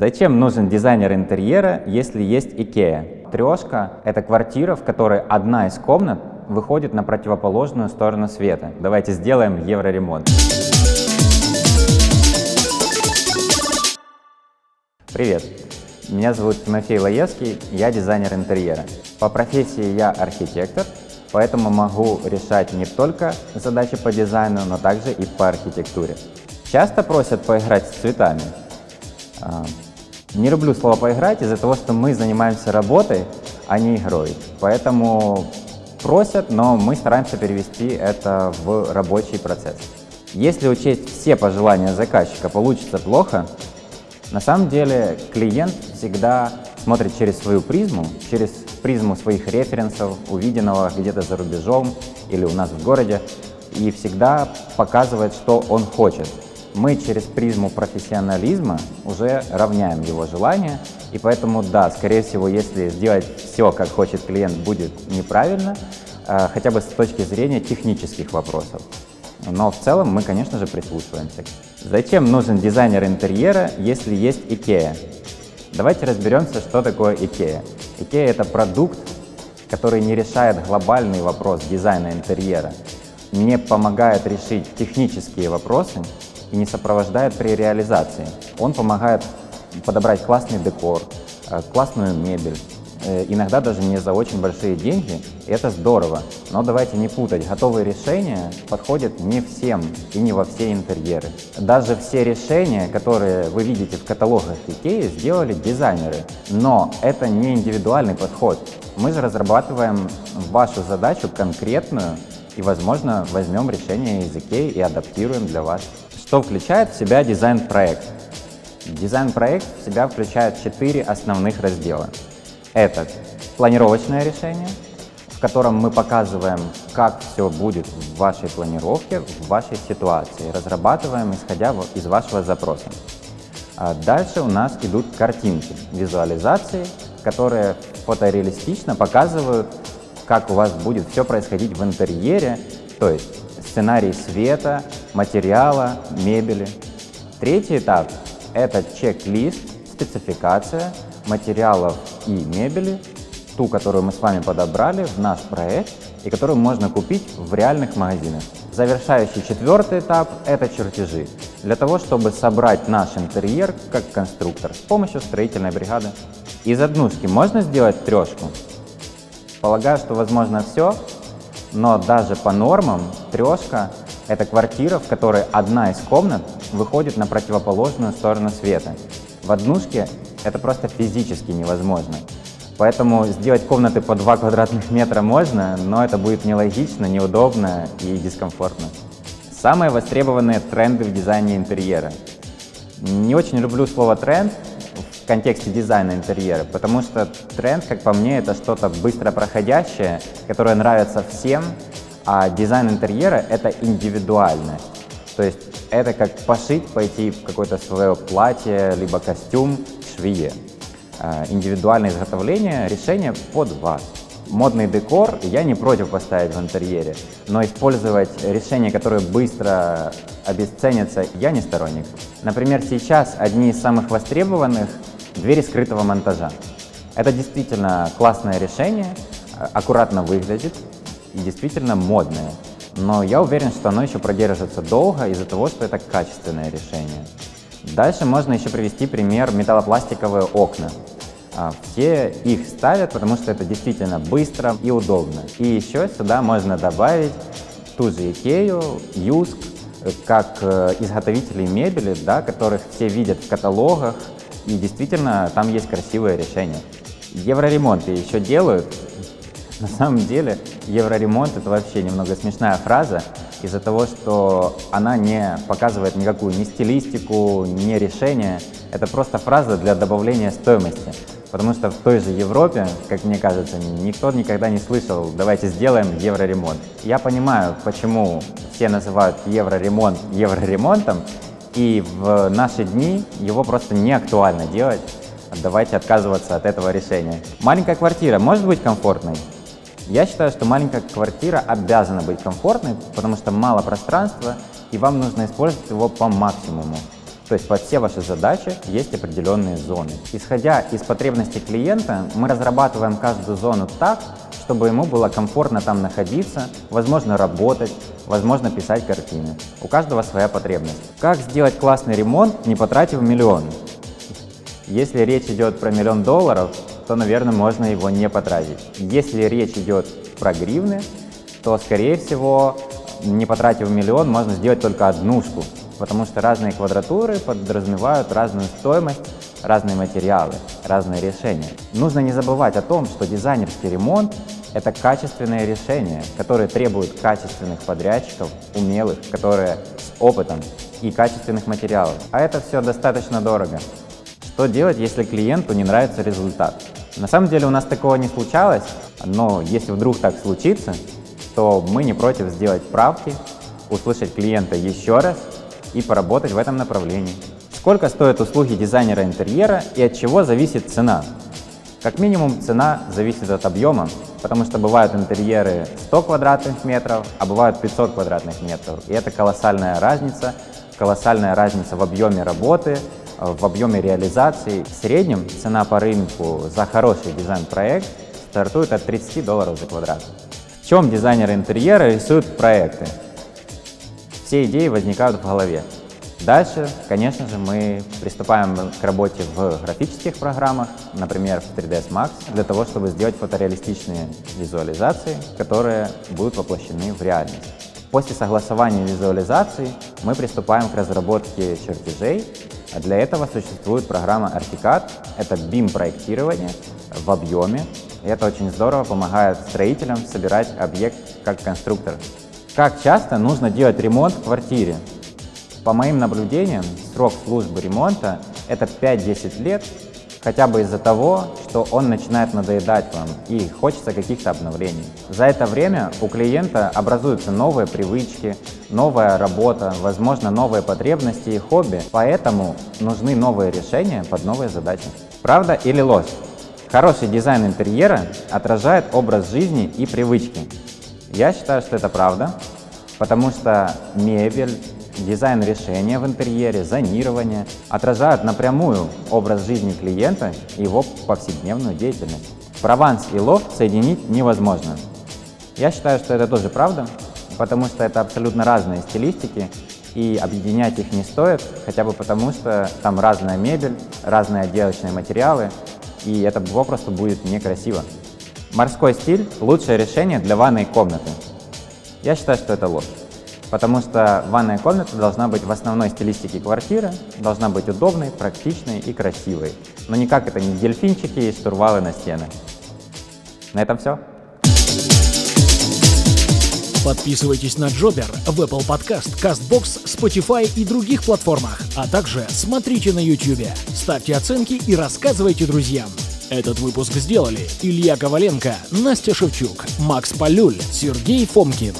Зачем нужен дизайнер интерьера, если есть IKEA? Трешка – это квартира, в которой одна из комнат выходит на противоположную сторону света. Давайте сделаем евроремонт. Привет, меня зовут Тимофей Лаевский, я дизайнер интерьера. По профессии я архитектор, поэтому могу решать не только задачи по дизайну, но также и по архитектуре. Часто просят поиграть с цветами. Не люблю слово «поиграть» из-за того, что мы занимаемся работой, а не игрой. Поэтому просят, но мы стараемся перевести это в рабочий процесс. Если учесть все пожелания заказчика, получится плохо, на самом деле клиент всегда смотрит через свою призму, через призму своих референсов, увиденного где-то за рубежом или у нас в городе, и всегда показывает, что он хочет. Мы через призму профессионализма уже равняем его желания, и поэтому, да, скорее всего, если сделать все, как хочет клиент, будет неправильно, э, хотя бы с точки зрения технических вопросов. Но в целом мы, конечно же, прислушиваемся. Зачем нужен дизайнер интерьера, если есть IKEA? Давайте разберемся, что такое IKEA. IKEA — это продукт, который не решает глобальный вопрос дизайна интерьера, не помогает решить технические вопросы и не сопровождает при реализации. Он помогает подобрать классный декор, э, классную мебель, э, иногда даже не за очень большие деньги, это здорово. Но давайте не путать, готовые решения подходят не всем и не во все интерьеры. Даже все решения, которые вы видите в каталогах IKEA, сделали дизайнеры, но это не индивидуальный подход. Мы же разрабатываем вашу задачу конкретную и, возможно, возьмем решение IKEA и адаптируем для вас. Что включает в себя дизайн-проект? Дизайн-проект в себя включает четыре основных раздела. Это планировочное решение, в котором мы показываем, как все будет в вашей планировке, в вашей ситуации. Разрабатываем, исходя из вашего запроса. А дальше у нас идут картинки, визуализации, которые фотореалистично показывают, как у вас будет все происходить в интерьере, то есть сценарий света, материала, мебели. Третий этап – это чек-лист, спецификация материалов и мебели, ту, которую мы с вами подобрали в наш проект и которую можно купить в реальных магазинах. Завершающий четвертый этап – это чертежи. Для того, чтобы собрать наш интерьер как конструктор с помощью строительной бригады. Из однушки можно сделать трешку? Полагаю, что возможно все, но даже по нормам трешка – это квартира, в которой одна из комнат выходит на противоположную сторону света. В однушке это просто физически невозможно. Поэтому сделать комнаты по 2 квадратных метра можно, но это будет нелогично, неудобно и дискомфортно. Самые востребованные тренды в дизайне интерьера. Не очень люблю слово «тренд», контексте дизайна интерьера, потому что тренд, как по мне, это что-то быстро проходящее, которое нравится всем, а дизайн интерьера — это индивидуальность. То есть это как пошить, пойти в какое-то свое платье, либо костюм к швее. А, индивидуальное изготовление решения под вас. Модный декор я не против поставить в интерьере, но использовать решения, которые быстро обесценятся, я не сторонник. Например, сейчас одни из самых востребованных двери скрытого монтажа. Это действительно классное решение, э, аккуратно выглядит и действительно модное. Но я уверен, что оно еще продержится долго из-за того, что это качественное решение. Дальше можно еще привести пример металлопластиковые окна. А, все их ставят, потому что это действительно быстро и удобно. И еще сюда можно добавить ту же Икею, Юск, э, как э, изготовителей мебели, да, которых все видят в каталогах, и действительно, там есть красивые решения. Евроремонты еще делают. На самом деле, евроремонт это вообще немного смешная фраза из-за того, что она не показывает никакую ни стилистику, ни решение. Это просто фраза для добавления стоимости. Потому что в той же Европе, как мне кажется, никто никогда не слышал «давайте сделаем евроремонт». Я понимаю, почему все называют евроремонт евроремонтом, и в наши дни его просто не актуально делать. Давайте отказываться от этого решения. Маленькая квартира может быть комфортной? Я считаю, что маленькая квартира обязана быть комфортной, потому что мало пространства, и вам нужно использовать его по максимуму. То есть под все ваши задачи есть определенные зоны. Исходя из потребностей клиента, мы разрабатываем каждую зону так, чтобы ему было комфортно там находиться, возможно работать, возможно писать картины. У каждого своя потребность. Как сделать классный ремонт, не потратив миллион? Если речь идет про миллион долларов, то, наверное, можно его не потратить. Если речь идет про гривны, то, скорее всего, не потратив миллион, можно сделать только однушку, потому что разные квадратуры подразумевают разную стоимость, разные материалы, разные решения. Нужно не забывать о том, что дизайнерский ремонт – это качественное решение, которое требует качественных подрядчиков, умелых, которые с опытом и качественных материалов. А это все достаточно дорого. Что делать, если клиенту не нравится результат? На самом деле у нас такого не случалось, но если вдруг так случится, то мы не против сделать правки, услышать клиента еще раз и поработать в этом направлении. Сколько стоят услуги дизайнера интерьера и от чего зависит цена? Как минимум цена зависит от объема, потому что бывают интерьеры 100 квадратных метров, а бывают 500 квадратных метров. И это колоссальная разница, колоссальная разница в объеме работы, в объеме реализации. В среднем цена по рынку за хороший дизайн-проект стартует от 30 долларов за квадрат. В чем дизайнеры интерьера рисуют проекты? Все идеи возникают в голове. Дальше, конечно же, мы приступаем к работе в графических программах, например, в 3ds Max, для того, чтобы сделать фотореалистичные визуализации, которые будут воплощены в реальность. После согласования визуализации мы приступаем к разработке чертежей. Для этого существует программа Archicad. Это BIM-проектирование в объеме. И это очень здорово помогает строителям собирать объект как конструктор. Как часто нужно делать ремонт в квартире? По моим наблюдениям, срок службы ремонта – это 5-10 лет, хотя бы из-за того, что он начинает надоедать вам и хочется каких-то обновлений. За это время у клиента образуются новые привычки, новая работа, возможно, новые потребности и хобби, поэтому нужны новые решения под новые задачи. Правда или ложь? Хороший дизайн интерьера отражает образ жизни и привычки. Я считаю, что это правда, потому что мебель, дизайн решения в интерьере, зонирование отражают напрямую образ жизни клиента и его повседневную деятельность. Прованс и лофт соединить невозможно. Я считаю, что это тоже правда, потому что это абсолютно разные стилистики, и объединять их не стоит, хотя бы потому, что там разная мебель, разные отделочные материалы, и это попросту будет некрасиво. Морской стиль – лучшее решение для ванной комнаты. Я считаю, что это ложь. Потому что ванная комната должна быть в основной стилистике квартиры, должна быть удобной, практичной и красивой. Но никак это не дельфинчики и штурвалы на стены. На этом все. Подписывайтесь на Джобер в Apple Podcast, CastBox, Spotify и других платформах, а также смотрите на YouTube. Ставьте оценки и рассказывайте друзьям. Этот выпуск сделали Илья Коваленко, Настя Шевчук, Макс Полюль, Сергей Фомкин.